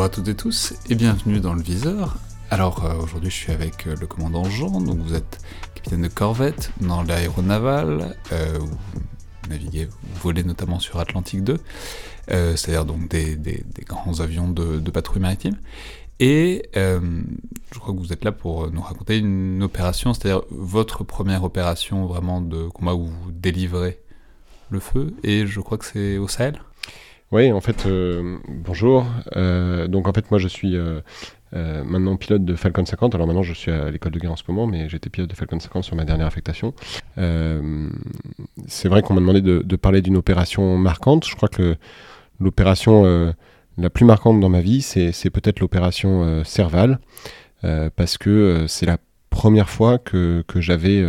Bonjour à toutes et tous et bienvenue dans le viseur. Alors euh, aujourd'hui je suis avec euh, le commandant Jean, donc vous êtes capitaine de corvette dans l'aéronaval, euh, vous naviguez, vous volez notamment sur Atlantique 2, euh, c'est-à-dire donc des, grands avions de, patrouille maritime. Et je crois que vous êtes là pour nous raconter une opération, c'est-à-dire votre première opération vraiment de combat où vous délivrez le feu, et je crois que c'est au Sahel Oui, en fait, euh, bonjour. Euh, donc en fait, moi je suis euh, maintenant pilote de Falcon 50. Alors maintenant je suis à l'école de guerre en ce moment, mais j'étais pilote de Falcon 50 sur ma dernière affectation. C'est vrai qu'on m'a demandé de, parler d'une opération marquante. Je crois que l'opération la plus marquante dans ma vie, c'est peut-être l'opération Serval, parce que c'est la première fois que, j'avais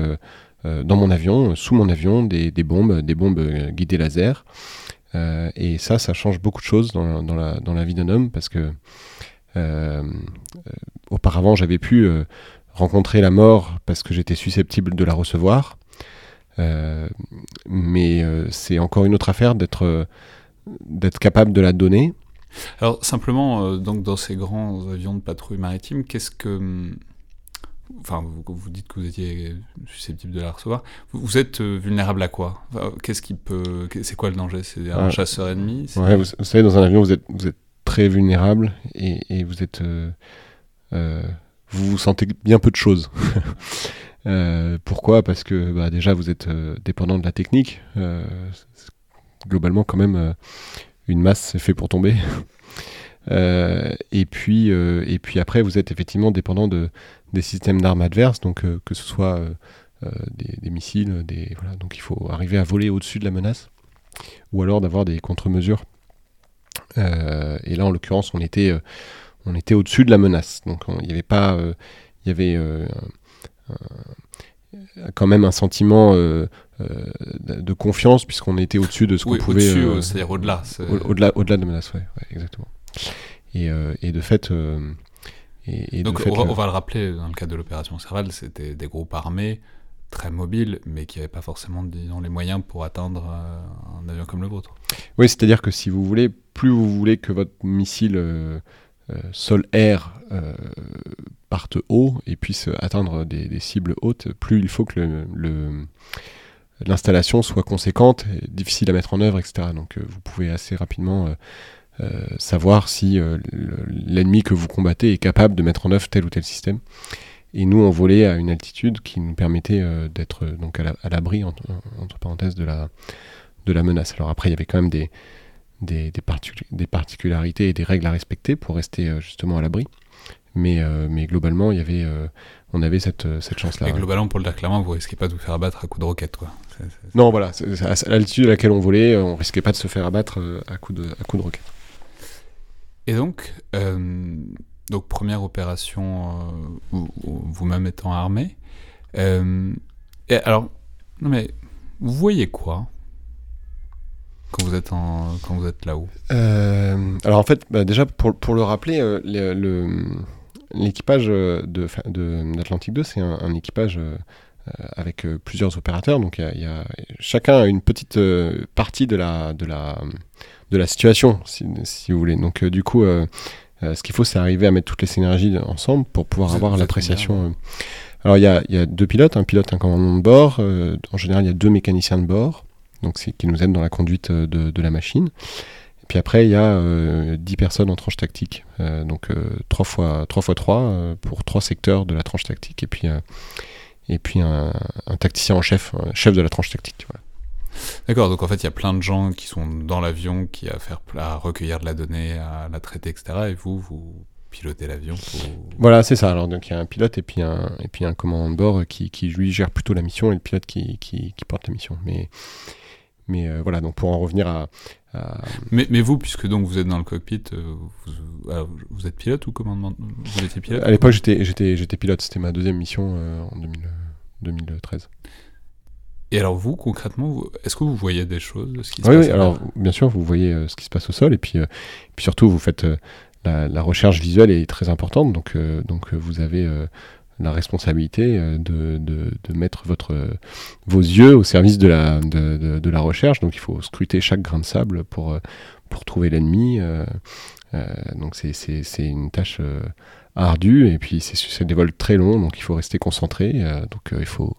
dans mon avion, sous mon avion, des, bombes, des bombes guidées laser. Euh, et ça, ça change beaucoup de choses dans, dans la, dans la vie d'un homme parce que euh, euh, auparavant, j'avais pu rencontrer la mort parce que j'étais susceptible de la recevoir. Mais c'est encore une autre affaire d'être capable de la donner. Alors simplement, donc dans ces grands avions de patrouille maritime, qu'est-ce que, hum, enfin, vous, vous dites que vous étiez susceptible de la recevoir. Vous, vous êtes euh, vulnérable à quoi? Enfin, Qu'est-ce qui peut, c'est quoi le danger? C'est un chasseur ennemi? Ouais, vous, vous savez, dans un avion, vous êtes, vous êtes très vulnérable et, et vous êtes, euh, euh, vous vous sentez bien peu de choses. Euh, pourquoi? Parce que bah, déjà, vous êtes dépendant de la technique. Globalement, quand même, une masse c'est fait pour tomber. Euh, et puis, euh, et puis après, vous êtes effectivement dépendant de des systèmes d'armes adverses, donc euh, que ce soit des, des missiles, des voilà. Donc, il faut arriver à voler au-dessus de la menace, ou alors d'avoir des contre-mesures. Et là, en l'occurrence, on était, on était au-dessus de la menace. Donc, on- il n'y avait pas, il y avait quand même un sentiment euh, euh, de confiance puisqu'on était au-dessus de ce qu'on Oui, pouvait. au-dessus, euh, c'est-à-dire au-delà. au-delà, au-delà de la menace, ouais, ouais, exactement. Et, euh, et de fait, euh, et, et Donc fait, on, va, le- on va le rappeler, dans le cadre de l'opération Serval, c'était des groupes armés très mobiles, mais qui n'avaient pas forcément, disons, les moyens pour atteindre euh, un avion comme le vôtre. Oui, c'est-à-dire que si vous voulez, plus vous voulez que votre missile euh, euh, sol-air euh, parte haut et puisse atteindre des, des cibles hautes, plus il faut que le- le- l'installation soit conséquente, difficile à mettre en œuvre, etc. Donc euh, vous pouvez assez rapidement euh, euh, savoir si euh, le- l'ennemi que vous combattez est capable de mettre en œuvre tel ou tel système. Et nous, on volait à une altitude qui nous permettait euh, d'être euh, donc à la- à l'abri, entre, entre parenthèses, de la, de la menace. Alors après, il y avait quand même des, des, des, particu- des particularités et des règles à respecter pour rester euh, justement à l'abri. Mais, euh, mais globalement, il y avait, euh, on avait cette, euh, cette chance-là. Et globalement, pour le dire clairement, vous risquez pas de vous faire abattre à coups de roquette, quoi. Non, voilà, à l'altitude à laquelle on volait, euh, on risquait pas de se faire abattre euh, à coups de, à coups de roquette. Et donc, euh, donc première opération, euh, vous-même étant armé. Euh, et alors, mais, vous voyez quoi quand vous êtes en, quand vous êtes là-haut? Alors en fait, bah, déjà pour, pour le rappeler, le- le- l'équipage de, de- d'Atlantique 2, c'est un, équipage avec euh, plusieurs opérateurs. Donc il y a- y a- chacun a une petite euh, partie de la, de la, de la situation, si, si vous voulez. Donc euh, du coup, euh, euh, ce qu'il faut, c'est arriver à mettre toutes les synergies ensemble pour pouvoir avoir l'appréciation. euh. Alors il y a, y a deux pilotes, un pilote, un commandant de bord. euh, en général, il y a deux mécaniciens de bord, donc qui nous aident dans la conduite euh, de, de la machine. Et puis après, il y a euh, 10 personnes en tranche tactique. Euh, donc euh, 3 fois 3 fois 3 pour trois secteurs de la tranche tactique. Et puis, euh, et puis un, un tacticien en chef, un chef de la tranche tactique. voilà. D'accord, donc en fait, il y a plein de gens qui sont dans l'avion, qui à faire, à recueillir de la donnée, à la traiter, etc. Et vous, vous pilotez l'avion pour... Voilà, c'est ça. Alors donc il y a un pilote et puis un, et puis un commandant de bord qui, qui lui gère plutôt la mission et le pilote qui, qui, qui porte la mission. Mais, mais euh, voilà, donc pour en revenir à... à- Mais, mais vous, puisque donc vous êtes dans le cockpit, euh, vous, alors, vous êtes pilote ou commandement Vous étiez pilote à l'époque, j'étais, j'étais, j'étais pilote. C'était ma deuxième mission euh, en 2000, 2013. Et alors vous, concrètement, vous- est-ce que vous voyez des choses de ce qui se Oui, passe oui, à alors bien sûr, vous voyez euh, ce qui se passe au sol, et puis, euh, et puis surtout, vous faites euh, la, la recherche visuelle est très importante, donc, euh, donc euh, vous avez euh, la responsabilité euh, de, de, mettre votre, euh, vos yeux au service de la, de, de, la recherche, donc il faut scruter chaque grain de sable pour, euh, pour trouver l'ennemi. donc c'est une tâche ardue et puis c'est des vols très longs, donc il faut rester concentré. donc il faut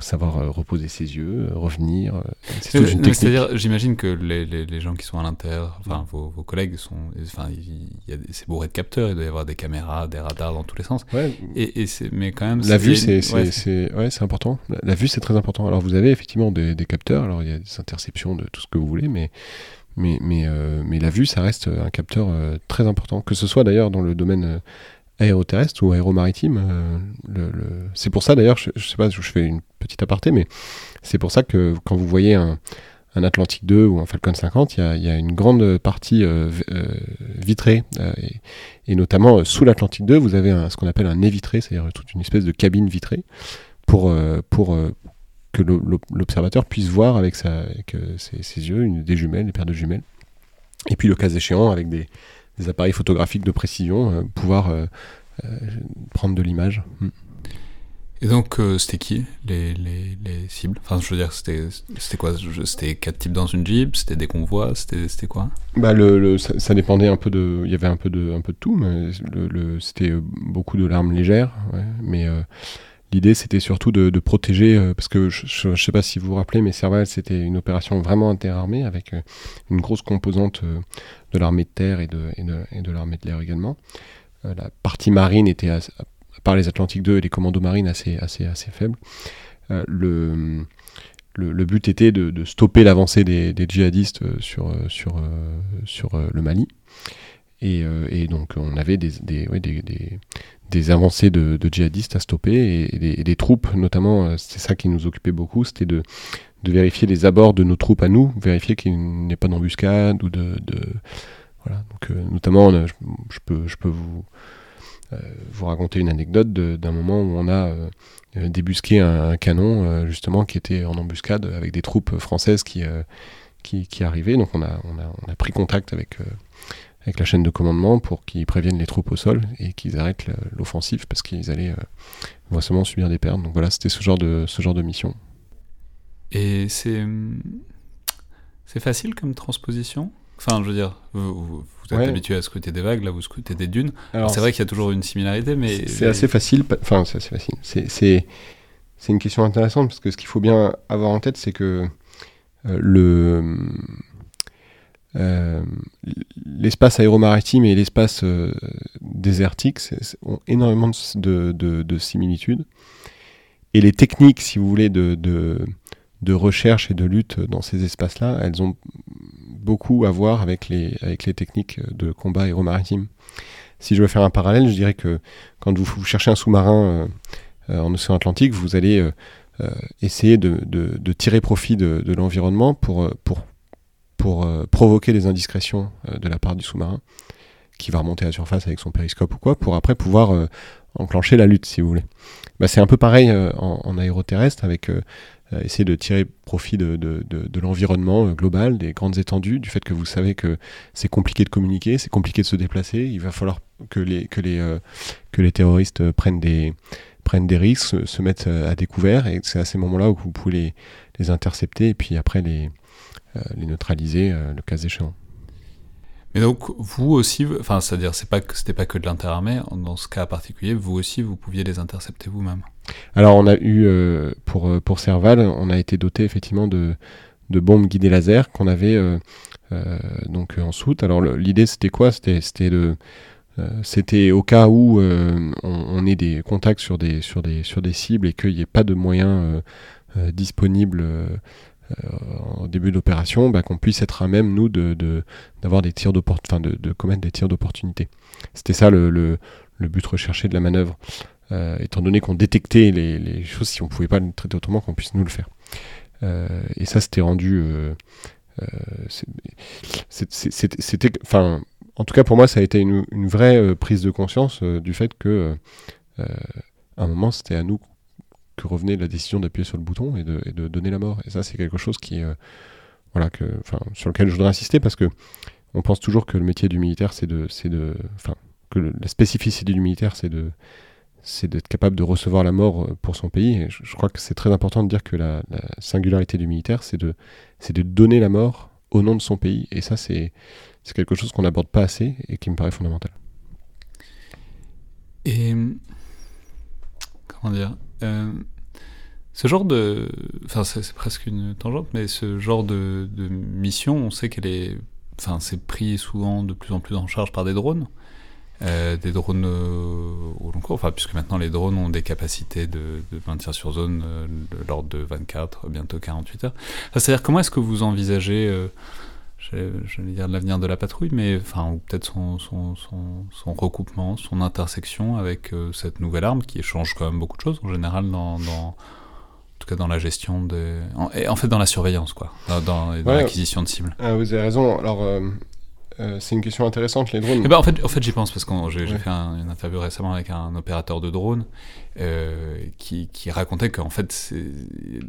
savoir euh, reposer ses yeux, euh, revenir. Euh, c'est-à-dire, j'imagine que les, les, gens qui sont à l'intérieur, enfin vos, vos, collègues sont, enfin, il y a c'est bourré de capteurs, il doit y avoir des caméras, des radars dans tous les sens. Ouais. Et, et mais quand même. La vue, c'est ouais, ouais, important. La, vue, c'est très important. Alors vous avez effectivement des, des, capteurs, alors il y a des interceptions de tout ce que vous voulez, mais mais mais, mais la vue, ça reste un capteur très important. Que ce soit d'ailleurs dans le domaine aéroterrestre ou aéromaritime. Euh, le, C'est pour ça d'ailleurs, je, je, sais pas, je fais une petite aparté, mais c'est pour ça que quand vous voyez un, un Atlantique 2 ou un Falcon 50, il y a, une grande partie euh, euh, vitrée. Et, et, notamment sous l'Atlantique 2, vous avez ce qu'on appelle un nez vitré, c'est-à-dire toute une espèce de cabine vitrée pour, que l'observateur puisse voir avec, ses, yeux une, des jumelles, des paires de jumelles. Et puis le cas échéant, avec des, appareils photographiques de précision, euh, pouvoir euh, euh, prendre de l'image. Hmm. Et donc, c'était qui les, les, les, cibles? Enfin, je veux dire, c'était quoi? C'était quatre types dans une Jeep C'était des convois C'était quoi? Bah, le, le ça, dépendait un peu de... Il y avait un peu de, un peu de tout, mais le, c'était beaucoup de larmes légères. mais l'idée, c'était surtout de, de protéger... parce que je ne sais pas si vous vous rappelez, mais Serval, c'était une opération vraiment interarmée avec une grosse composante de l'armée de terre et de, et de, l'armée de l'air également. Euh, la partie marine était, à, part les Atlantiques 2 et les commandos marines, assez, assez, assez faible. Euh, le, le, but était de, stopper l'avancée des, djihadistes euh, sur, sur, sur le Mali. Et, et, donc on avait des, des, des, des, avancées de, djihadistes à stopper et, des, troupes, notamment, c'est ça qui nous occupait beaucoup, c'était de, de vérifier les abords de nos troupes à nous, vérifier qu'il n'y ait pas d'embuscade ou de, de, voilà. Donc euh, notamment, je, peux je peux vous euh, vous raconter une anecdote d'un moment où on a euh, débusqué un, canon justement qui était en embuscade avec des troupes françaises qui qui, arrivaient. Donc on a on a, pris contact avec avec la chaîne de commandement pour qu'ils préviennent les troupes au sol et qu'ils arrêtent l'offensive parce qu'ils allaient euh, subir des pertes. Donc voilà, c'était ce genre de ce genre de mission. Et c'est facile comme transposition? Enfin, je veux dire, vous, êtes habitué à scruter des vagues, là vous scrutez des dunes. C'est vrai qu'il y a toujours une similarité, mais c'est assez facile. Enfin, c'est assez facile. C'est c'est une question intéressante parce que ce qu'il faut bien avoir en tête, c'est que euh, le euh, l'espace aéromaritime et l'espace euh, désertique ont énormément de, de, de, similitudes. Et les techniques, si vous voulez, de, de recherche et de lutte dans ces espaces-là, elles ont beaucoup à voir avec les, avec les techniques de combat aéromaritime. Si je veux faire un parallèle, je dirais que quand vous, cherchez un sous-marin euh, euh, en océan Atlantique, vous allez euh, essayer de, tirer profit de, de l'environnement pour, pour, pour provoquer des indiscrétions de la part du sous-marin, qui va remonter à la surface avec son périscope ou quoi, pour après pouvoir enclencher la lutte, si vous voulez. Bah, c'est un peu pareil en, en, aéroterrestre avec euh, essayer de tirer profit de, de, l'environnement euh, global, des grandes étendues, du fait que vous savez que c'est compliqué de communiquer, c'est compliqué de se déplacer, il va falloir que les, que les, euh, que les terroristes prennent des, prennent des risques, se, mettent à découvert, et c'est à ces moments-là où vous pouvez les, les intercepter et puis après les, les neutraliser le cas échéant. Mais donc, vous aussi, enfin, c'est-à-dire, c'est pas c'était pas que de l'interarmée, dans ce cas particulier, vous aussi, vous pouviez les intercepter vous-même. Alors, on a eu, euh, pour, euh, pour Serval, on a été doté effectivement de, de bombes guidées laser qu'on avait euh, donc en soute. Alors, l'idée, c'était quoi? C'était de. c'était au cas où on, on, ait des contacts sur des, sur des, sur des cibles et qu'il n'y ait pas de moyens disponibles en début d'opération, bah, qu'on puisse être à même, nous, de, d'avoir des tirs de, de, commettre des tirs d'opportunité. C'était ça le, but recherché de la manœuvre. Euh, étant donné qu'on détectait les, choses, si on pouvait pas le traiter autrement, qu'on puisse nous le faire. Euh, et ça, c'était rendu... Euh, en tout cas, pour moi, ça a été une, une vraie prise de conscience du fait que, à un moment, c'était à nous que revenait la décision d'appuyer sur le bouton et de, de, donner la mort. Et ça, c'est quelque chose qui, euh, voilà, que, sur lequel je voudrais insister parce que on pense toujours que le métier du militaire, c'est de, c'est de, enfin, que la spécificité du militaire, c'est de, c'est d'être capable de recevoir la mort euh, pour son pays. Et je, crois que c'est très important de dire que la, singularité du militaire, c'est de, c'est de donner la mort au nom de son pays. Et ça, c'est quelque chose qu'on n'aborde pas assez et qui me paraît fondamental. Et comment dire ce genre de. Enfin, c'est presque une tangente, mais ce genre de, de mission, on sait qu'elle est. Enfin, c'est pris souvent de plus en plus en charge par des drones. Euh, des drones euh, au long cours, enfin, puisque maintenant les drones ont des capacités de, de maintien sur zone euh, de l'ordre de 24, bientôt 48 heures. C'est-à-dire, comment est-ce que vous envisagez, j'allais dire l'avenir de la patrouille, mais enfin, ou peut-être son, son, son, son, recoupement, son intersection avec cette nouvelle arme qui change quand même beaucoup de choses en général dans, dans en tout cas dans la gestion de. En, et en fait, dans la surveillance, quoi. Dans, dans, l'acquisition de cibles. Ah, vous avez raison. Alors, euh, c'est une question intéressante, les drones. Eh ben, en fait, en fait j'y pense parce que j'ai fait une interview récemment avec un opérateur de drone euh, qui, qui, racontait qu'en fait,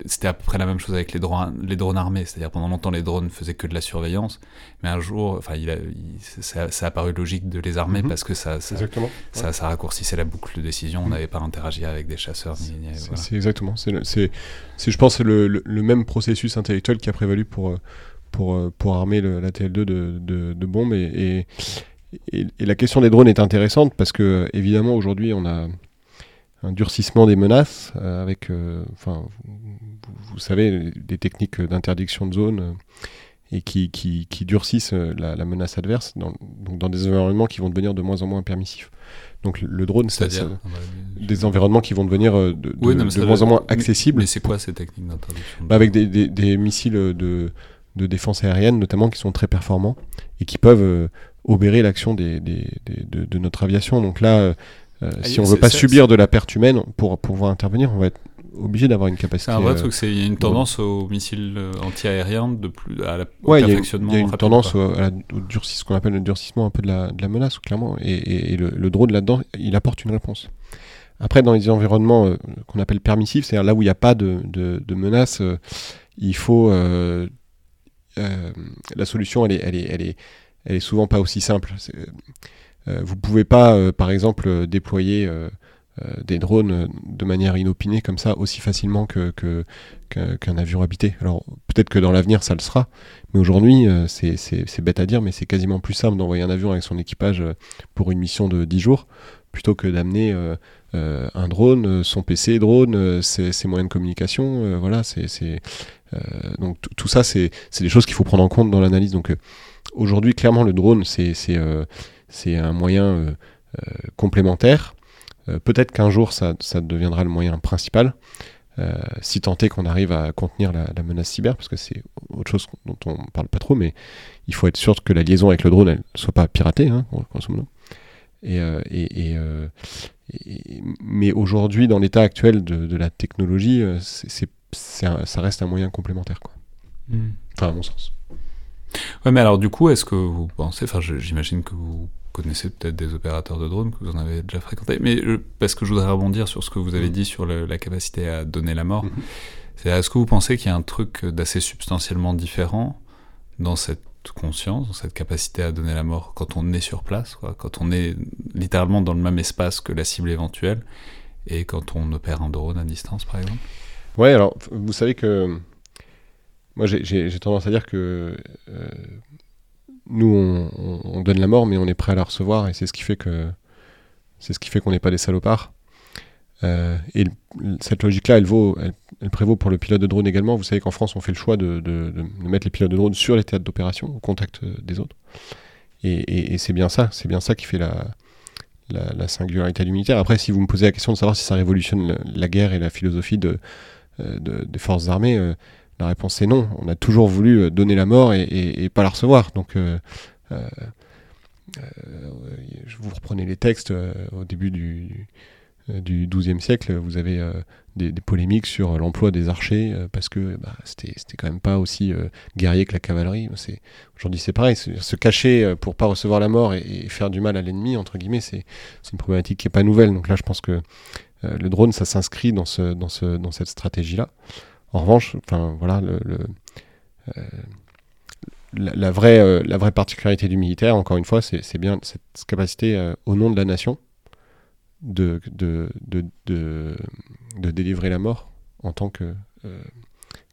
c'était à peu près la même chose avec les drones, les drones armés. C'est-à-dire, pendant longtemps, les drones faisaient que de la surveillance. Mais un jour, enfin, il, a, ça, a paru logique de les armer mhm. parce que ça ça, ça, ça, raccourcissait la boucle de décision. On mhm. n'avait pas interagi avec des chasseurs. C'est exactement. C'est, je pense, le, le, le, même processus intellectuel qui a prévalu pour euh, pour, euh, pour armer la TL2 de, de, de bombes. Et, et, et, la question des drones est intéressante parce que, évidemment, aujourd'hui, on a un durcissement des menaces euh, avec, euh, enfin, vous, savez, des techniques d'interdiction de zone et qui, qui, qui durcissent la, la, menace adverse dans, donc dans des environnements qui vont devenir de moins en moins permissifs. Donc le drone, c'est ah bah, des environnements qui vont devenir de, de, moins en moins accessibles. Mais c'est quoi ces techniques d'interdiction bah Avec des, des, des, missiles de, de défense aérienne, notamment, qui sont très performants et qui peuvent euh, obérer l'action des, des, de, de, notre aviation. Donc là, euh, euh, ah, si on veut pas subir de la perte humaine pour, pouvoir intervenir, on va être obligé d'avoir une capacité. C'est un vrai truc, il y a une tendance aux missiles anti-aériens, de plus, à la, au ouais, perfectionnement. Il y a, une tendance au, à durcissement, ce qu'on appelle le durcissement un peu de la, de la menace, clairement. Et, et, le, le, drone là-dedans, il apporte une réponse. Après, dans les environnements qu'on appelle permissifs, c'est-à-dire là où il n'y a pas de, de, de menace, il faut euh, la solution, elle est, elle, est, elle, est, elle est souvent pas aussi simple. Euh, vous pouvez pas, euh, par exemple, déployer des drones de manière inopinée comme ça aussi facilement que, qu'un avion habité. Alors peut-être que dans l'avenir ça le sera, mais aujourd'hui c'est bête à dire, mais c'est quasiment plus simple d'envoyer un avion avec son équipage pour une mission de 10 jours plutôt que d'amener un drone, son PC drone, ses, moyens de communication. voilà, c'est euh, donc tout ça, c'est des choses qu'il faut prendre en compte dans l'analyse. Donc euh, aujourd'hui, clairement, le drone, c'est euh, un moyen complémentaire. Peut-être qu'un jour, ça, ça, deviendra le moyen principal. Euh, si tant est qu'on arrive à contenir la, la, menace cyber, parce que c'est autre chose dont on parle pas trop, mais il faut être sûr que la liaison avec le drone ne soit pas piratée, hein. Et, euh, et, euh, et, mais aujourd'hui, dans l'état actuel de, de, la technologie, ça reste un moyen complémentaire. Quoi. Hmm. Enfin, à mon sens. Ouais, mais alors du coup, est-ce que vous pensez, enfin j'imagine que vous connaissez peut-être des opérateurs de drones, que vous en avez déjà fréquenté, mais parce que je voudrais rebondir sur ce que vous avez hmm. dit sur la capacité à donner la mort, hmm. c'est est-ce que vous pensez qu'il y a un truc d'assez substantiellement différent dans cette conscience, dans cette capacité à donner la mort quand on est sur place, quoi, quand on est littéralement dans le même espace que la cible éventuelle, et quand on opère un drone à distance par exemple? Ouais, alors vous savez que moi j'ai tendance à dire que euh, nous on, on, donne la mort, mais on est prêt à la recevoir, et c'est ce qui fait que c'est ce qui fait qu'on n'est pas des salopards. Euh, et cette logique-là, elle, vaut, elle, prévaut pour le pilote de drone également. Vous savez qu'en France, on fait le choix de, mettre les pilotes de drone sur les théâtres d'opération, au contact euh, des autres. Et, c'est bien ça, c'est bien ça qui fait la, la, la, singularité du militaire. Après, si vous me posez la question de savoir si ça révolutionne la guerre et la philosophie euh, des forces armées La réponse est non. On a toujours voulu euh, donner la mort et, pas la recevoir. Donc, je vous reprenez les textes au début du, du XIIe siècle, vous avez des, polémiques sur l'emploi des archers parce que bah, c'était quand même pas aussi guerrier que la cavalerie. Aujourd'hui, c'est pareil. Se, cacher pour pas recevoir la mort et, faire du mal à l'ennemi, entre guillemets, c'est une problématique qui est pas nouvelle. Donc là, je pense que euh, le drone, ça s'inscrit dans cette stratégie-là. En revanche, voilà, euh, euh, la, vraie, particularité du militaire, encore une fois, c'est bien cette capacité euh, au nom de la nation de délivrer la mort en tant que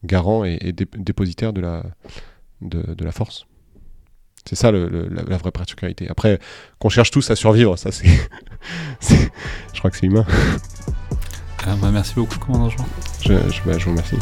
garant et, dépositaire de la, force. C'est ça la, la, vraie particularité. Après, qu'on cherche tous à survivre, ça c'est. je crois que c'est humain. Ah, bah, merci beaucoup, commandant Jean. Je bah, vous remercie.